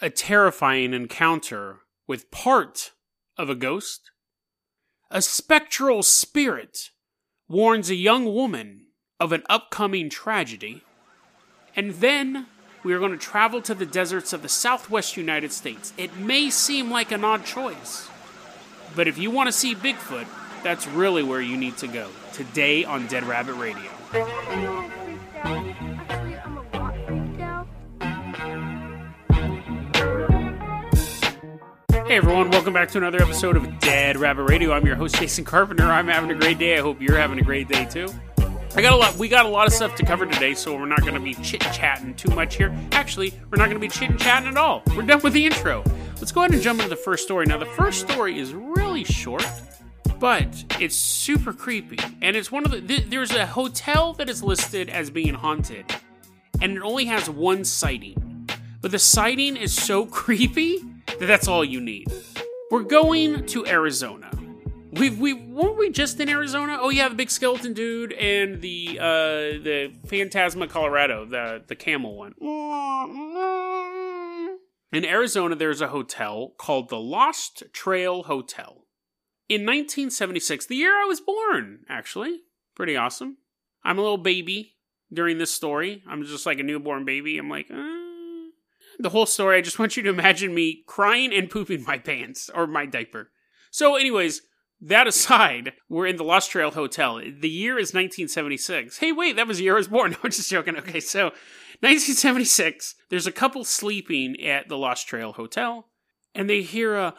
a terrifying encounter with part of a ghost? A spectral spirit warns a young woman of an upcoming tragedy. And then we are going to travel to the deserts of the southwest United States. It may seem like an odd choice, but if you want to see Bigfoot, that's really where you need to go. Today on Dead Rabbit Radio. Hey everyone, welcome back to another episode of Dead Rabbit Radio. I'm your host Jason Carpenter. I'm having a great day. I hope you're having a great day too. I got a lot. We got a lot of stuff to cover today, so we're not going to be chit chatting too much here. Actually, we're not going to be chit chatting at all. We're done with the intro. Let's go ahead and jump into the first story. Now, the first story is really short, but it's super creepy, and it's one of the. Th- there's a hotel that is listed as being haunted, and it only has one sighting, but the sighting is so creepy that that's all you need. We're going to Arizona. We've we weren't we just in Arizona? Oh yeah, the big skeleton dude and the uh the Phantasma Colorado, the the camel one. In Arizona, there's a hotel called the Lost Trail Hotel. In 1976, the year I was born, actually. Pretty awesome. I'm a little baby during this story. I'm just like a newborn baby. I'm like, uh, the whole story. I just want you to imagine me crying and pooping my pants or my diaper. So, anyways, that aside, we're in the Lost Trail Hotel. The year is 1976. Hey, wait, that was the year I was born. I'm just joking. Okay, so 1976, there's a couple sleeping at the Lost Trail Hotel, and they hear a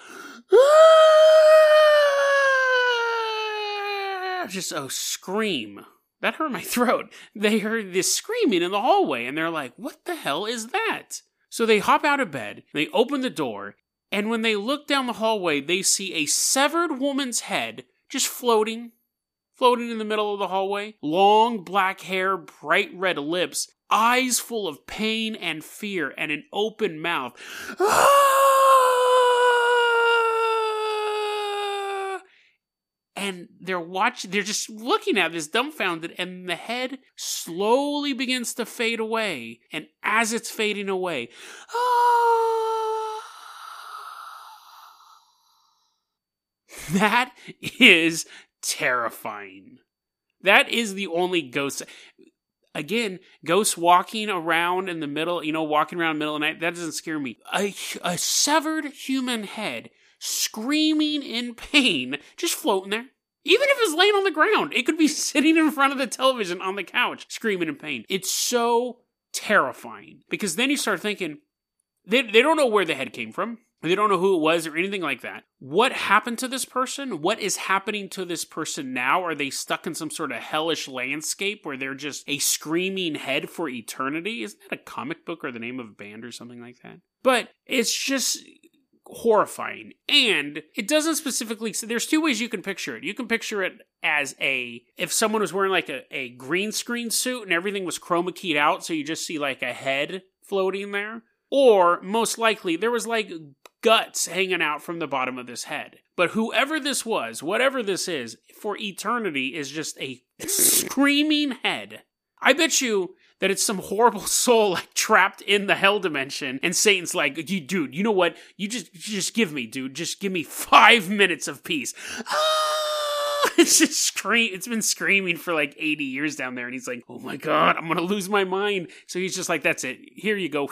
just a scream. That hurt my throat. They heard this screaming in the hallway, and they're like, What the hell is that? So they hop out of bed, they open the door, and when they look down the hallway, they see a severed woman's head just floating, floating in the middle of the hallway. Long black hair, bright red lips, eyes full of pain and fear, and an open mouth. Ah! And they're watching, they're just looking at this dumbfounded, and the head slowly begins to fade away. And as it's fading away, That is terrifying. That is the only ghost. Again, ghosts walking around in the middle, you know, walking around the middle of the night, that doesn't scare me. A, a severed human head screaming in pain, just floating there. Even if it's laying on the ground, it could be sitting in front of the television on the couch, screaming in pain. It's so terrifying because then you start thinking, they, they don't know where the head came from. They don't know who it was or anything like that. What happened to this person? What is happening to this person now? Are they stuck in some sort of hellish landscape where they're just a screaming head for eternity? Isn't that a comic book or the name of a band or something like that? But it's just horrifying. And it doesn't specifically so there's two ways you can picture it. You can picture it as a if someone was wearing like a, a green screen suit and everything was chroma keyed out, so you just see like a head floating there. Or most likely there was like guts hanging out from the bottom of this head. But whoever this was, whatever this is, for eternity is just a screaming head. I bet you that it's some horrible soul like trapped in the hell dimension and Satan's like, you dude, you know what? You just just give me, dude, just give me 5 minutes of peace. Ah! It's just scream it's been screaming for like 80 years down there and he's like, "Oh my god, I'm to lose my mind." So he's just like, "That's it. Here you go."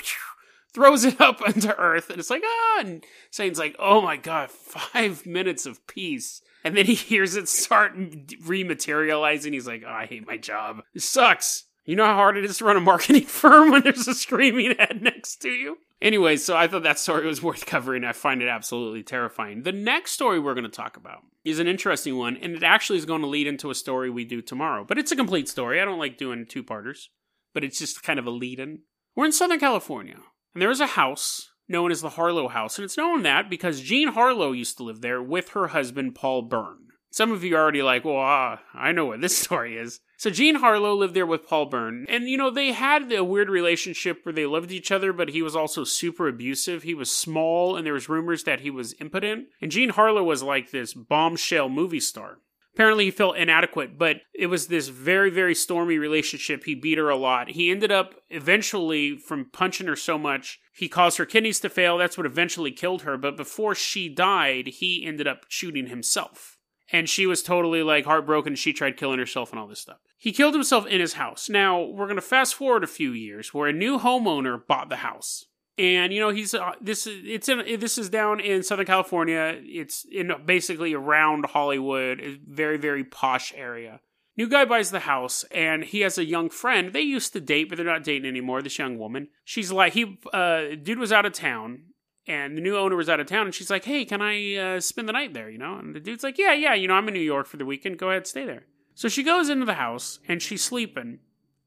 throws it up into earth and it's like ah and Satan's like oh my god five minutes of peace and then he hears it start rematerializing he's like oh, I hate my job this sucks you know how hard it is to run a marketing firm when there's a screaming head next to you? Anyway so I thought that story was worth covering. I find it absolutely terrifying. The next story we're going to talk about is an interesting one and it actually is going to lead into a story we do tomorrow. But it's a complete story. I don't like doing two parters but it's just kind of a lead in we're in Southern California and there is a house known as the Harlow House, and it's known that because Jean Harlow used to live there with her husband Paul Bern. Some of you are already like, well, uh, I know what this story is. So Jean Harlow lived there with Paul Bern, and you know they had a weird relationship where they loved each other, but he was also super abusive. He was small, and there was rumors that he was impotent. And Jean Harlow was like this bombshell movie star. Apparently, he felt inadequate, but it was this very, very stormy relationship. He beat her a lot. He ended up eventually, from punching her so much, he caused her kidneys to fail. That's what eventually killed her. But before she died, he ended up shooting himself. And she was totally like heartbroken. She tried killing herself and all this stuff. He killed himself in his house. Now, we're going to fast forward a few years where a new homeowner bought the house and you know he's uh, this is it's in this is down in Southern California. It's in basically around Hollywood, very very posh area. New guy buys the house, and he has a young friend. They used to date, but they're not dating anymore. This young woman, she's like, he uh, dude was out of town, and the new owner was out of town, and she's like, hey, can I uh, spend the night there? You know, and the dude's like, yeah, yeah, you know, I'm in New York for the weekend. Go ahead, stay there. So she goes into the house, and she's sleeping,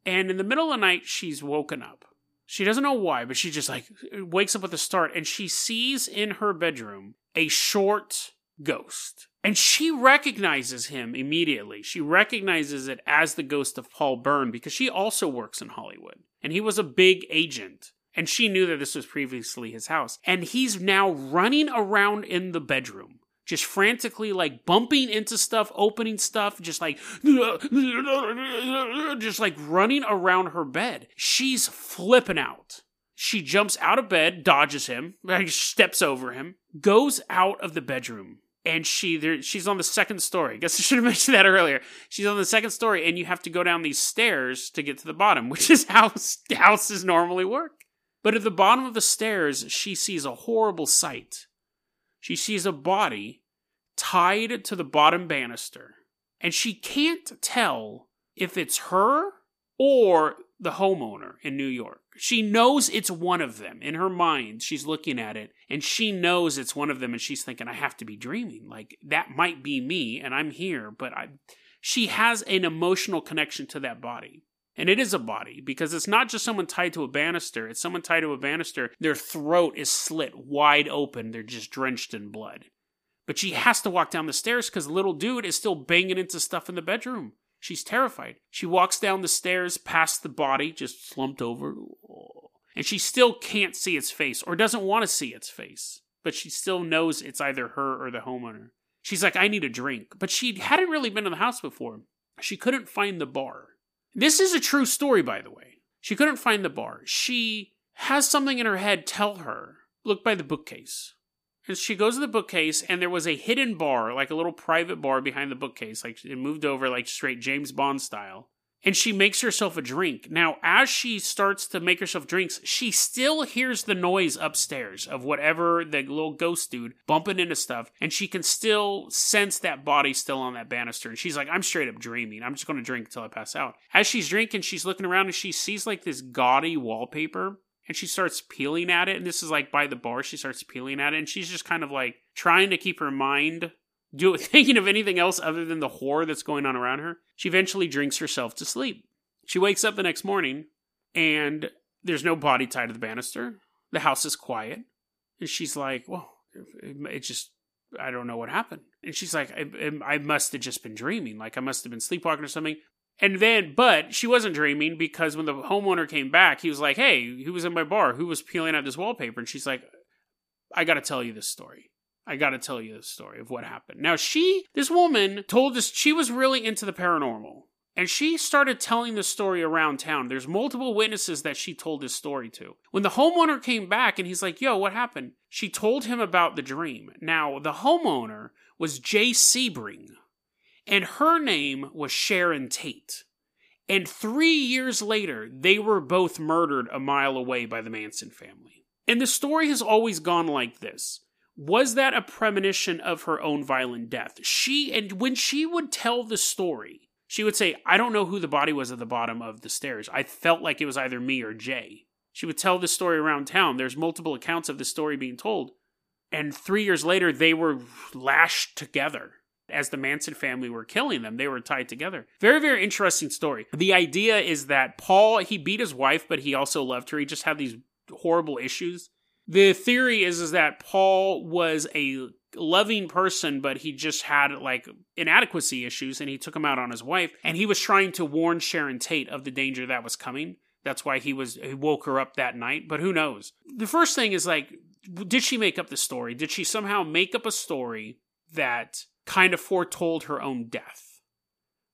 and in the middle of the night, she's woken up she doesn't know why, but she just like wakes up with a start and she sees in her bedroom a short ghost. And she recognizes him immediately. She recognizes it as the ghost of Paul Bern because she also works in Hollywood. And he was a big agent. And she knew that this was previously his house. And he's now running around in the bedroom just frantically like bumping into stuff, opening stuff, just like just like running around her bed. She's flipping out. She jumps out of bed, dodges him, like steps over him, goes out of the bedroom. And she there, she's on the second story. I guess I should have mentioned that earlier. She's on the second story, and you have to go down these stairs to get to the bottom, which is how houses normally work. But at the bottom of the stairs, she sees a horrible sight she sees a body tied to the bottom banister, and she can't tell if it's her or the homeowner in New York. She knows it's one of them. In her mind, she's looking at it and she knows it's one of them and she's thinking, I have to be dreaming. Like, that might be me and I'm here, but I. She has an emotional connection to that body. And it is a body because it's not just someone tied to a banister. It's someone tied to a banister. Their throat is slit wide open. They're just drenched in blood. But she has to walk down the stairs because the little dude is still banging into stuff in the bedroom. She's terrified. She walks down the stairs past the body, just slumped over. And she still can't see its face or doesn't want to see its face. But she still knows it's either her or the homeowner. She's like, I need a drink. But she hadn't really been in the house before. She couldn't find the bar. This is a true story, by the way. She couldn't find the bar. She has something in her head tell her, look by the bookcase. And she goes to the bookcase, and there was a hidden bar, like a little private bar behind the bookcase. Like it moved over, like straight James Bond style and she makes herself a drink. Now, as she starts to make herself drinks, she still hears the noise upstairs of whatever the little ghost dude bumping into stuff, and she can still sense that body still on that banister. And she's like, I'm straight up dreaming. I'm just going to drink until I pass out. As she's drinking, she's looking around and she sees like this gaudy wallpaper. And she starts peeling at it. And this is like by the bar. She starts peeling at it. And she's just kind of like trying to keep her mind do thinking of anything else other than the horror that's going on around her. She eventually drinks herself to sleep. She wakes up the next morning and there's no body tied to the banister. The house is quiet. And she's like, well, it just, I don't know what happened. And she's like, I, I must have just been dreaming. Like I must have been sleepwalking or something. And then, but she wasn't dreaming because when the homeowner came back, he was like, hey, who was in my bar? Who was peeling out this wallpaper? And she's like, I got to tell you this story. I got to tell you the story of what happened. Now, she, this woman, told us she was really into the paranormal. And she started telling the story around town. There's multiple witnesses that she told this story to. When the homeowner came back and he's like, yo, what happened? She told him about the dream. Now, the homeowner was Jay Sebring, and her name was Sharon Tate. And three years later, they were both murdered a mile away by the Manson family. And the story has always gone like this was that a premonition of her own violent death? She, and when she would tell the story, she would say, I don't know who the body was at the bottom of the stairs. I felt like it was either me or Jay. She would tell this story around town. There's multiple accounts of the story being told. And three years later, they were lashed together. As the Manson family were killing them, they were tied together. Very, very interesting story. The idea is that Paul, he beat his wife, but he also loved her. He just had these horrible issues the theory is is that Paul was a loving person, but he just had like inadequacy issues, and he took him out on his wife, and he was trying to warn Sharon Tate of the danger that was coming. That's why he was he woke her up that night, but who knows? The first thing is like, did she make up the story? Did she somehow make up a story that kind of foretold her own death.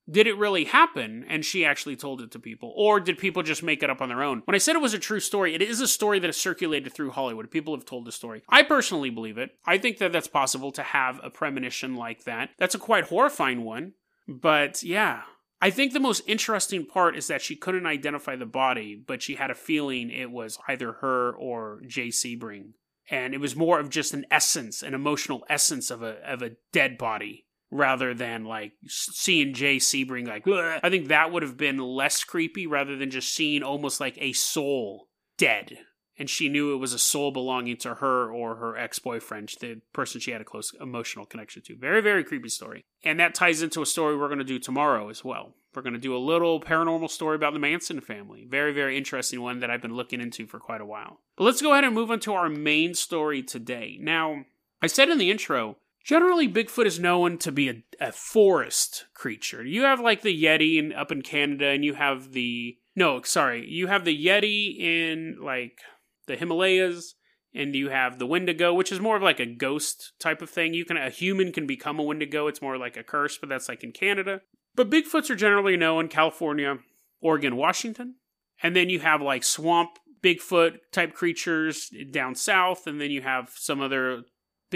Did it really happen and she actually told it to people? Or did people just make it up on their own? When I said it was a true story, it is a story that has circulated through Hollywood. People have told the story. I personally believe it. I think that that's possible to have a premonition like that. That's a quite horrifying one. But yeah, I think the most interesting part is that she couldn't identify the body, but she had a feeling it was either her or Jay Sebring. And it was more of just an essence, an emotional essence of a of a dead body rather than like seeing Jay Sebring like Ugh. I think that would have been less creepy rather than just seeing almost like a soul dead. And she knew it was a soul belonging to her or her ex-boyfriend the person she had a close emotional connection to. Very very creepy story. And that ties into a story we're going to do tomorrow as well. We're going to do a little paranormal story about the manson family. Very very interesting one that i've been looking into for quite a while. But let's go ahead and move on to our main story today. Now i said in the intro Generally, Bigfoot is known to be a, a forest creature. You have like the Yeti in, up in Canada, and you have the no, sorry, you have the Yeti in like the Himalayas, and you have the Wendigo, which is more of like a ghost type of thing. You can a human can become a Wendigo. It's more like a curse, but that's like in Canada. But Bigfoots are generally known in California, Oregon, Washington, and then you have like swamp Bigfoot type creatures down south, and then you have some other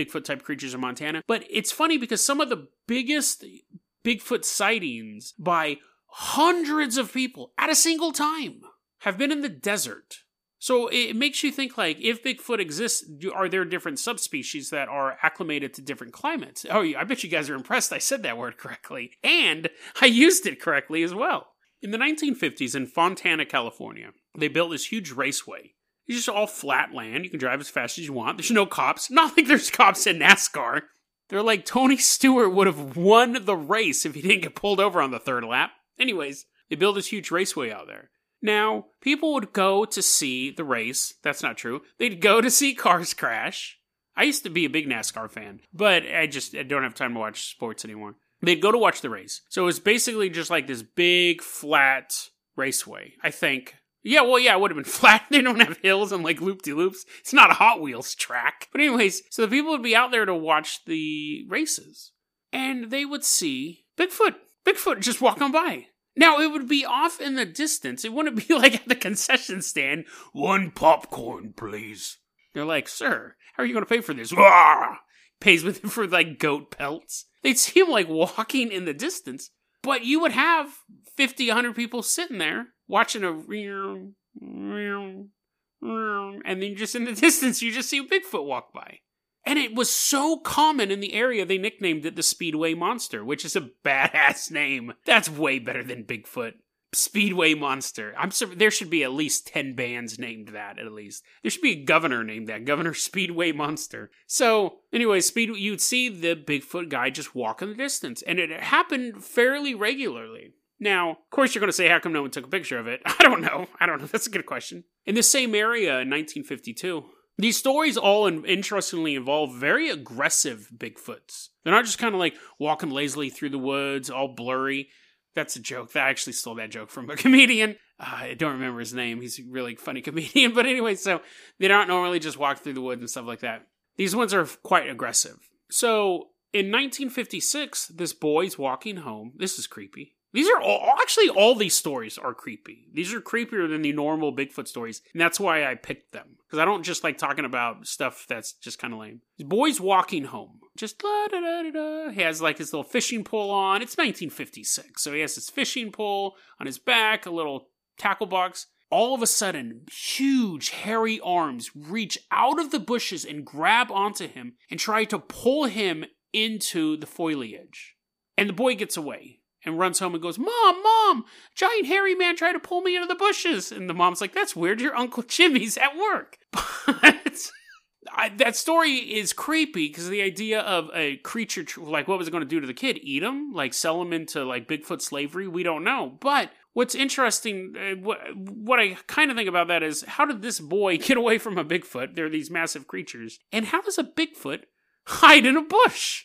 Bigfoot type creatures in Montana. But it's funny because some of the biggest Bigfoot sightings by hundreds of people at a single time have been in the desert. So it makes you think like if Bigfoot exists, are there different subspecies that are acclimated to different climates? Oh, I bet you guys are impressed I said that word correctly. And I used it correctly as well. In the 1950s in Fontana, California, they built this huge raceway it's just all flat land. You can drive as fast as you want. There's no cops. Not like there's cops in NASCAR. They're like Tony Stewart would have won the race if he didn't get pulled over on the third lap. Anyways, they built this huge raceway out there. Now, people would go to see the race. That's not true. They'd go to see cars crash. I used to be a big NASCAR fan, but I just I don't have time to watch sports anymore. They'd go to watch the race. So it's basically just like this big flat raceway. I think yeah, well, yeah, it would have been flat. They don't have hills and like loop de loops. It's not a Hot Wheels track. But, anyways, so the people would be out there to watch the races. And they would see Bigfoot. Bigfoot just walk on by. Now, it would be off in the distance. It wouldn't be like at the concession stand. One popcorn, please. They're like, sir, how are you going to pay for this? Pays with for like goat pelts. They'd see him like walking in the distance. But you would have 50, 100 people sitting there watching a and then just in the distance you just see Bigfoot walk by. And it was so common in the area they nicknamed it the Speedway Monster, which is a badass name. That's way better than Bigfoot. Speedway Monster. I'm sur- there should be at least 10 bands named that at least. There should be a governor named that, Governor Speedway Monster. So, anyway, speed you'd see the Bigfoot guy just walk in the distance and it happened fairly regularly. Now, of course, you're going to say, how come no one took a picture of it? I don't know. I don't know. That's a good question. In the same area in 1952, these stories all interestingly involve very aggressive Bigfoots. They're not just kind of like walking lazily through the woods, all blurry. That's a joke. I actually stole that joke from a comedian. Uh, I don't remember his name. He's a really funny comedian. But anyway, so they don't normally just walk through the woods and stuff like that. These ones are quite aggressive. So in 1956, this boy's walking home. This is creepy. These are all, actually all these stories are creepy. These are creepier than the normal Bigfoot stories, and that's why I picked them because I don't just like talking about stuff that's just kind of lame. Boy's walking home, just da da da da. He has like his little fishing pole on. It's 1956, so he has his fishing pole on his back, a little tackle box. All of a sudden, huge hairy arms reach out of the bushes and grab onto him and try to pull him into the foliage. And the boy gets away and runs home and goes, Mom, Mom, giant hairy man tried to pull me into the bushes. And the mom's like, That's weird. Your Uncle Jimmy's at work. But I, that story is creepy because the idea of a creature, like, what was it going to do to the kid? Eat him? Like, sell him into, like, Bigfoot slavery? We don't know. But what's interesting, uh, what, what I kind of think about that is how did this boy get away from a Bigfoot? They're these massive creatures. And how does a Bigfoot hide in a bush?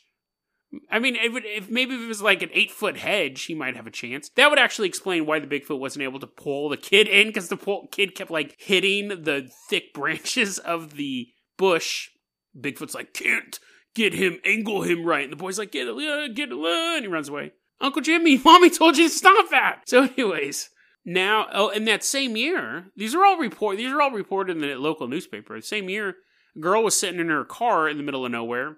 I mean, if maybe if it was like an eight foot hedge, he might have a chance. That would actually explain why the Bigfoot wasn't able to pull the kid in because the pull, kid kept like hitting the thick branches of the bush. Bigfoot's like, can't, get him, angle him right. And the boy's like, get it, uh, get it, uh, and he runs away. Uncle Jimmy, mommy told you to stop that. So, anyways, now, oh, in that same year, these are all report. These are all reported in the local newspaper. The same year, a girl was sitting in her car in the middle of nowhere.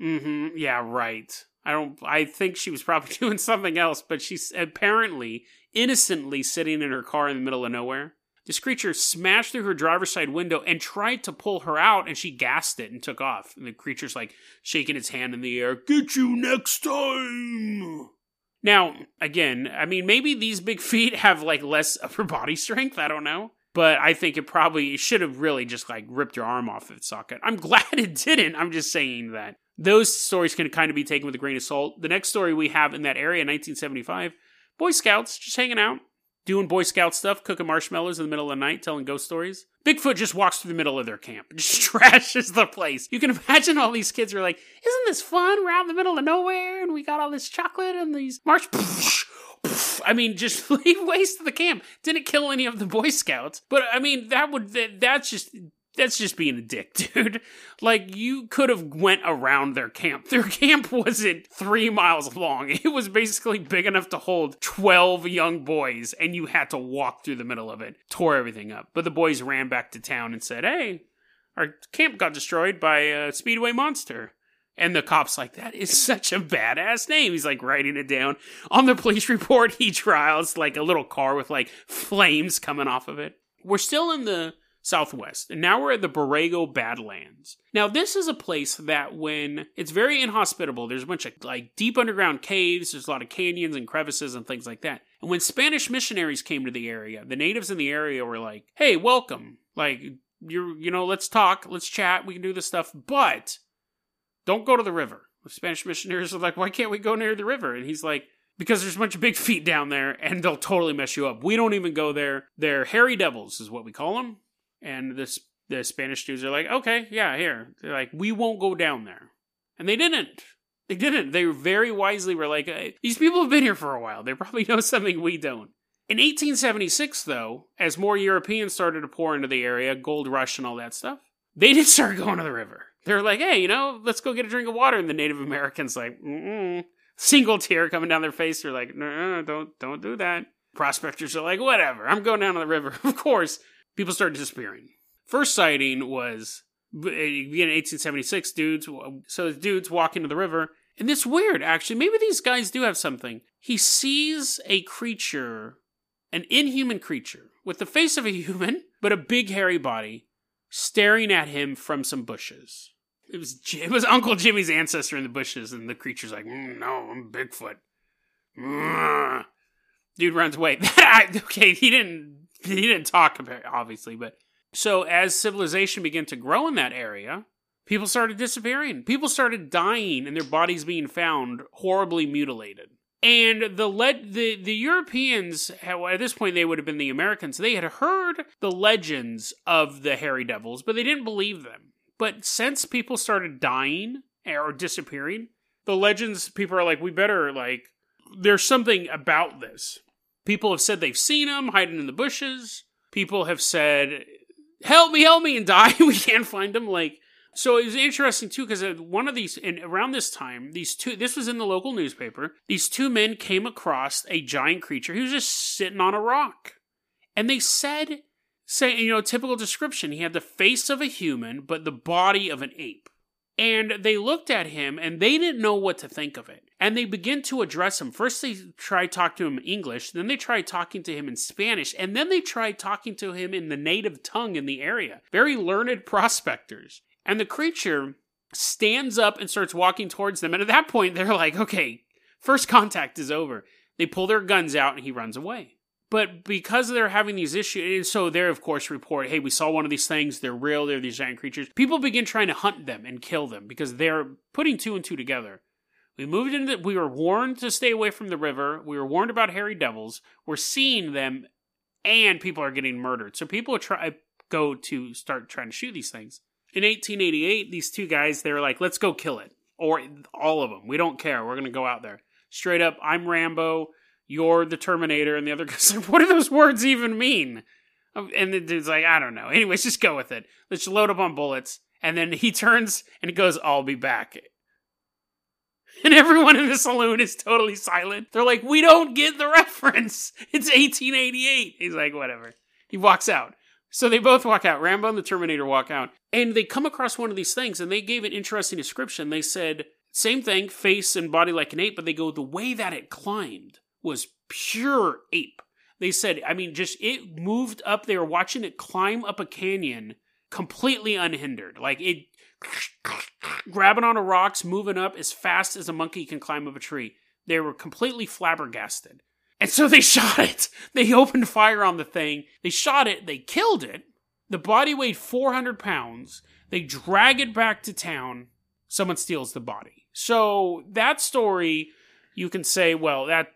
Mm-hmm. Yeah, right. I don't. I think she was probably doing something else, but she's apparently innocently sitting in her car in the middle of nowhere. This creature smashed through her driver's side window and tried to pull her out, and she gassed it and took off. And the creature's like shaking its hand in the air. Get you next time. Now, again, I mean, maybe these big feet have like less upper body strength. I don't know. But I think it probably should have really just like ripped your arm off of its socket. I'm glad it didn't. I'm just saying that those stories can kind of be taken with a grain of salt. The next story we have in that area, 1975, Boy Scouts just hanging out, doing Boy Scout stuff, cooking marshmallows in the middle of the night, telling ghost stories. Bigfoot just walks through the middle of their camp, just trashes the place. You can imagine all these kids are like, "Isn't this fun? We're out in the middle of nowhere, and we got all this chocolate and these marsh." I mean, just leave waste to the camp. Didn't kill any of the Boy Scouts, but I mean, that would that, that's just that's just being a dick, dude. Like you could have went around their camp. Their camp wasn't three miles long. It was basically big enough to hold twelve young boys, and you had to walk through the middle of it. Tore everything up. But the boys ran back to town and said, "Hey, our camp got destroyed by a speedway monster." And the cop's like, that is such a badass name. He's like writing it down. On the police report, he trials like a little car with like flames coming off of it. We're still in the Southwest. And now we're at the Borrego Badlands. Now, this is a place that when it's very inhospitable, there's a bunch of like deep underground caves, there's a lot of canyons and crevices and things like that. And when Spanish missionaries came to the area, the natives in the area were like, hey, welcome. Like, you're, you know, let's talk, let's chat, we can do this stuff, but don't go to the river. The Spanish missionaries are like, why can't we go near the river? And he's like, because there's a bunch of big feet down there and they'll totally mess you up. We don't even go there. They're hairy devils, is what we call them. And the the Spanish dudes are like, okay, yeah, here. They're like, we won't go down there, and they didn't. They didn't. They very wisely were like, these people have been here for a while. They probably know something we don't. In 1876, though, as more Europeans started to pour into the area, gold rush and all that stuff, they did start going to the river. They're like, hey, you know, let's go get a drink of water. And the Native Americans like, mm single tear coming down their face. They're like, no, don't, don't do that. Prospectors are like, whatever. I'm going down to the river. of course, people started disappearing. First sighting was beginning 1876. Dudes, so dudes walking to the river, and it's weird actually. Maybe these guys do have something. He sees a creature, an inhuman creature with the face of a human, but a big hairy body, staring at him from some bushes. It was it was Uncle Jimmy's ancestor in the bushes, and the creature's like, mm, "No, I'm Bigfoot." Mm. Dude runs away. okay, he didn't he didn't talk about it, obviously, but so as civilization began to grow in that area, people started disappearing. People started dying and their bodies being found horribly mutilated. And the led the the Europeans at this point they would have been the Americans. They had heard the legends of the hairy devils, but they didn't believe them. But since people started dying or disappearing, the legends people are like, we better like. There's something about this. People have said they've seen them hiding in the bushes. People have said, "Help me, help me!" and die. we can't find them. Like so, it was interesting too because uh, one of these, and around this time, these two. This was in the local newspaper. These two men came across a giant creature. He was just sitting on a rock, and they said, "Say, you know, typical description. He had the face of a human, but the body of an ape." And they looked at him and they didn't know what to think of it. And they begin to address him. First, they try talking to him in English, then they try talking to him in Spanish, and then they try talking to him in the native tongue in the area. Very learned prospectors. And the creature stands up and starts walking towards them. And at that point, they're like, okay, first contact is over. They pull their guns out and he runs away. But because they're having these issues, and so they're of course report, hey, we saw one of these things, they're real, they're these giant creatures. People begin trying to hunt them and kill them because they're putting two and two together. We moved into, The, we were warned to stay away from the river. We were warned about hairy devils. We're seeing them, and people are getting murdered. So people try go to start trying to shoot these things. In 1888, these two guys they were like, "Let's go kill it," or all of them. We don't care. We're gonna go out there straight up. I'm Rambo you're the Terminator, and the other guy's like, what do those words even mean? Um, and the dude's like, I don't know. Anyways, just go with it. Let's load up on bullets. And then he turns and he goes, I'll be back. And everyone in the saloon is totally silent. They're like, we don't get the reference. It's 1888. He's like, whatever. He walks out. So they both walk out. Rambo and the Terminator walk out. And they come across one of these things and they gave an interesting description. They said, same thing, face and body like an ape, but they go, the way that it climbed was pure ape. They said, I mean, just it moved up. They were watching it climb up a canyon completely unhindered. Like it grabbing onto rocks, moving up as fast as a monkey can climb up a tree. They were completely flabbergasted. And so they shot it. They opened fire on the thing. They shot it. They killed it. The body weighed 400 pounds. They drag it back to town. Someone steals the body. So that story, you can say, well, that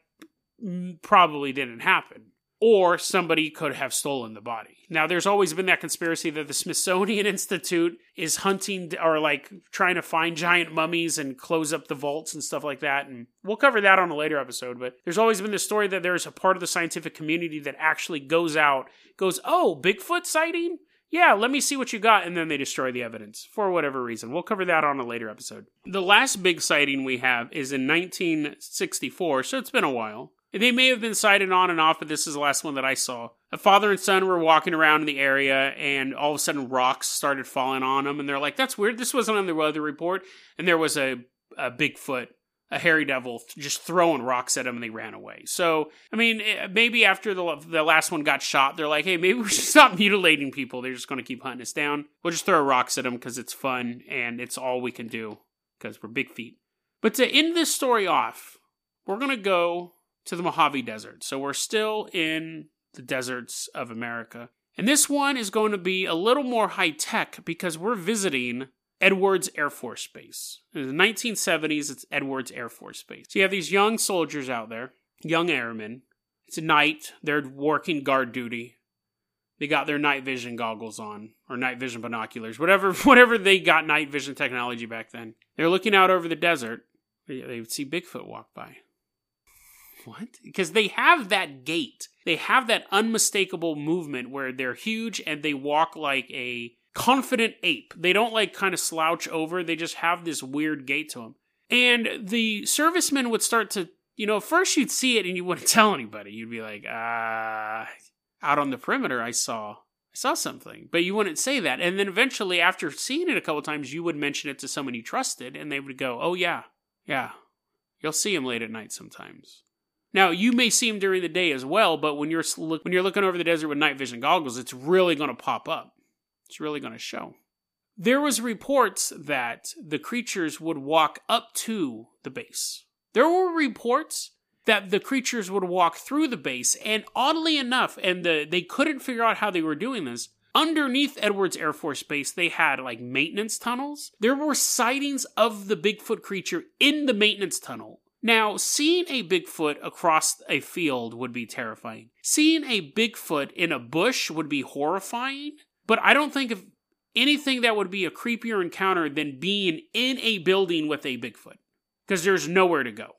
probably didn't happen or somebody could have stolen the body. Now, there's always been that conspiracy that the Smithsonian Institute is hunting or like trying to find giant mummies and close up the vaults and stuff like that. And we'll cover that on a later episode. But there's always been this story that there's a part of the scientific community that actually goes out, goes, oh, Bigfoot sighting? Yeah, let me see what you got. And then they destroy the evidence for whatever reason. We'll cover that on a later episode. The last big sighting we have is in 1964, so it's been a while. They may have been sighted on and off, but this is the last one that I saw. A father and son were walking around in the area, and all of a sudden rocks started falling on them, and they're like, "That's weird. This wasn't on the weather report." And there was a a Bigfoot, a hairy devil, just throwing rocks at them, and they ran away. So, I mean, eh, maybe after the the last one got shot, they're like, "Hey, maybe we should stop mutilating people. They're just going to keep hunting us down. We'll just throw rocks at them because it's fun and it's all we can do because we're big feet." But to end this story off, we're to go to the Mojave Desert. So we're still in the deserts of America. And this one is going to be a little more high tech because we're visiting Edwards Air Force Base. In the 1970s, it's Edwards Air Force Base. So you have these young soldiers out there, young airmen. It's night, they're working guard duty. They got their night vision goggles on, or night vision binoculars, whatever, whatever they got night vision technology back then. They're looking out over the desert. They, they would see Bigfoot walk by what? Because they have that gait. They have that unmistakable movement where they're huge and they walk like a confident ape. They don't like kind of slouch over, they just have this weird gait to them. And the servicemen would start to, you know, first you'd see it and you wouldn't tell anybody. You'd be like, ah, uh, out on the perimeter, I saw. I saw something, but you wouldn't say that. And then eventually, after seeing it a couple times, you would mention it to someone you trusted, and they would go, "Oh yeah, yeah, you'll see him late at night sometimes." Now you may see them during the day as well, but when you're when you're looking over the desert with night vision goggles, it's really going to pop up. It's really going to show. There was reports that the creatures would walk up to the base. There were reports that the creatures would walk through the base, and oddly enough, and the, they couldn't figure out how they were doing this. Underneath Edwards Air Force Base, they had like maintenance tunnels. There were sightings of the Bigfoot creature in the maintenance tunnel now, seeing a Bigfoot across a field would be terrifying. Seeing a Bigfoot in a bush would be horrifying, but I don't think of anything that would be a creepier encounter than being in a building with a Bigfoot, because there's nowhere to go.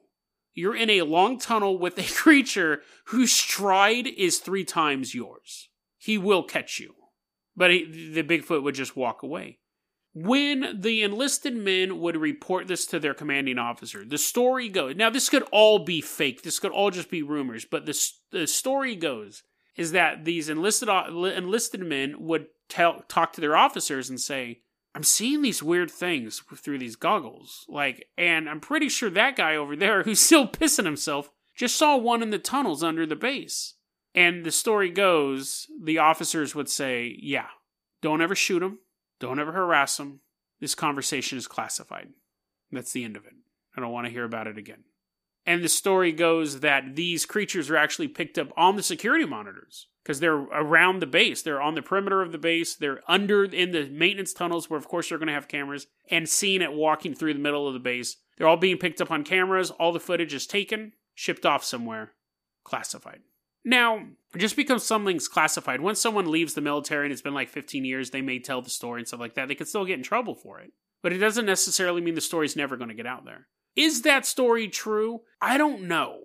You're in a long tunnel with a creature whose stride is three times yours. He will catch you, but he, the Bigfoot would just walk away when the enlisted men would report this to their commanding officer, the story goes. Now, this could all be fake. This could all just be rumors. But the the story goes is that these enlisted uh, enlisted men would tell talk to their officers and say, "I'm seeing these weird things through these goggles." Like, and I'm pretty sure that guy over there who's still pissing himself just saw one in the tunnels under the base. And the story goes, the officers would say, "Yeah, don't ever shoot him." Don't ever harass them. This conversation is classified. That's the end of it. I don't want to hear about it again. And the story goes that these creatures are actually picked up on the security monitors because they're around the base. They're on the perimeter of the base. They're under in the maintenance tunnels where, of course, they're going to have cameras and seen it walking through the middle of the base. They're all being picked up on cameras. All the footage is taken, shipped off somewhere, classified. Now, just because something's classified, once someone leaves the military and it's been like 15 years, they may tell the story and stuff like that. They could still get in trouble for it. But it doesn't necessarily mean the story's never going to get out there. Is that story true? I don't know.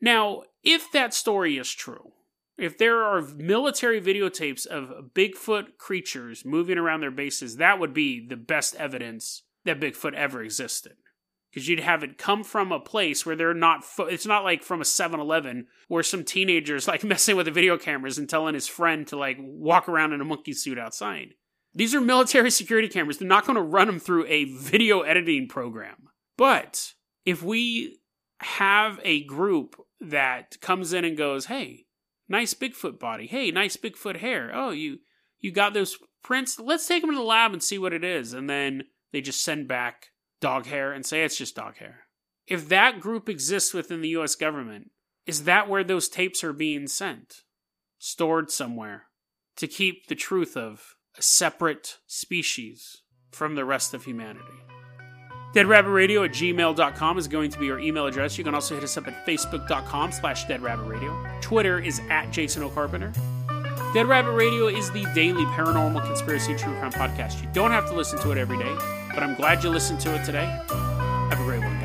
Now, if that story is true, If there are military videotapes of Bigfoot creatures moving around their bases, that would be the best evidence that Bigfoot ever existed. Because you'd have it come from a place where they're not, fo- it's not like from a 7 Eleven where some teenager's like messing with the video cameras and telling his friend to like walk around in a monkey suit outside. These are military security cameras. They're not going to run them through a video editing program. But if we have a group that comes in and goes, "Hey, nice Bigfoot body. Hey, nice Bigfoot hair. Oh, you you got those prints. Let's take them to the lab and see what it is." And then they just send back dog hair and say it's just dog hair. If that group exists within the US government, is that where those tapes are being sent? Stored somewhere to keep the truth of a separate species from the rest of humanity. DeadRabbitRadio at gmail.com is going to be your email address. You can also hit us up at facebook.com slash deadrabbitradio. Twitter is at Jason O'Carpenter. Dead Rabbit Radio is the daily paranormal conspiracy true crime podcast. You don't have to listen to it every day, but I'm glad you listened to it today. Have a great one.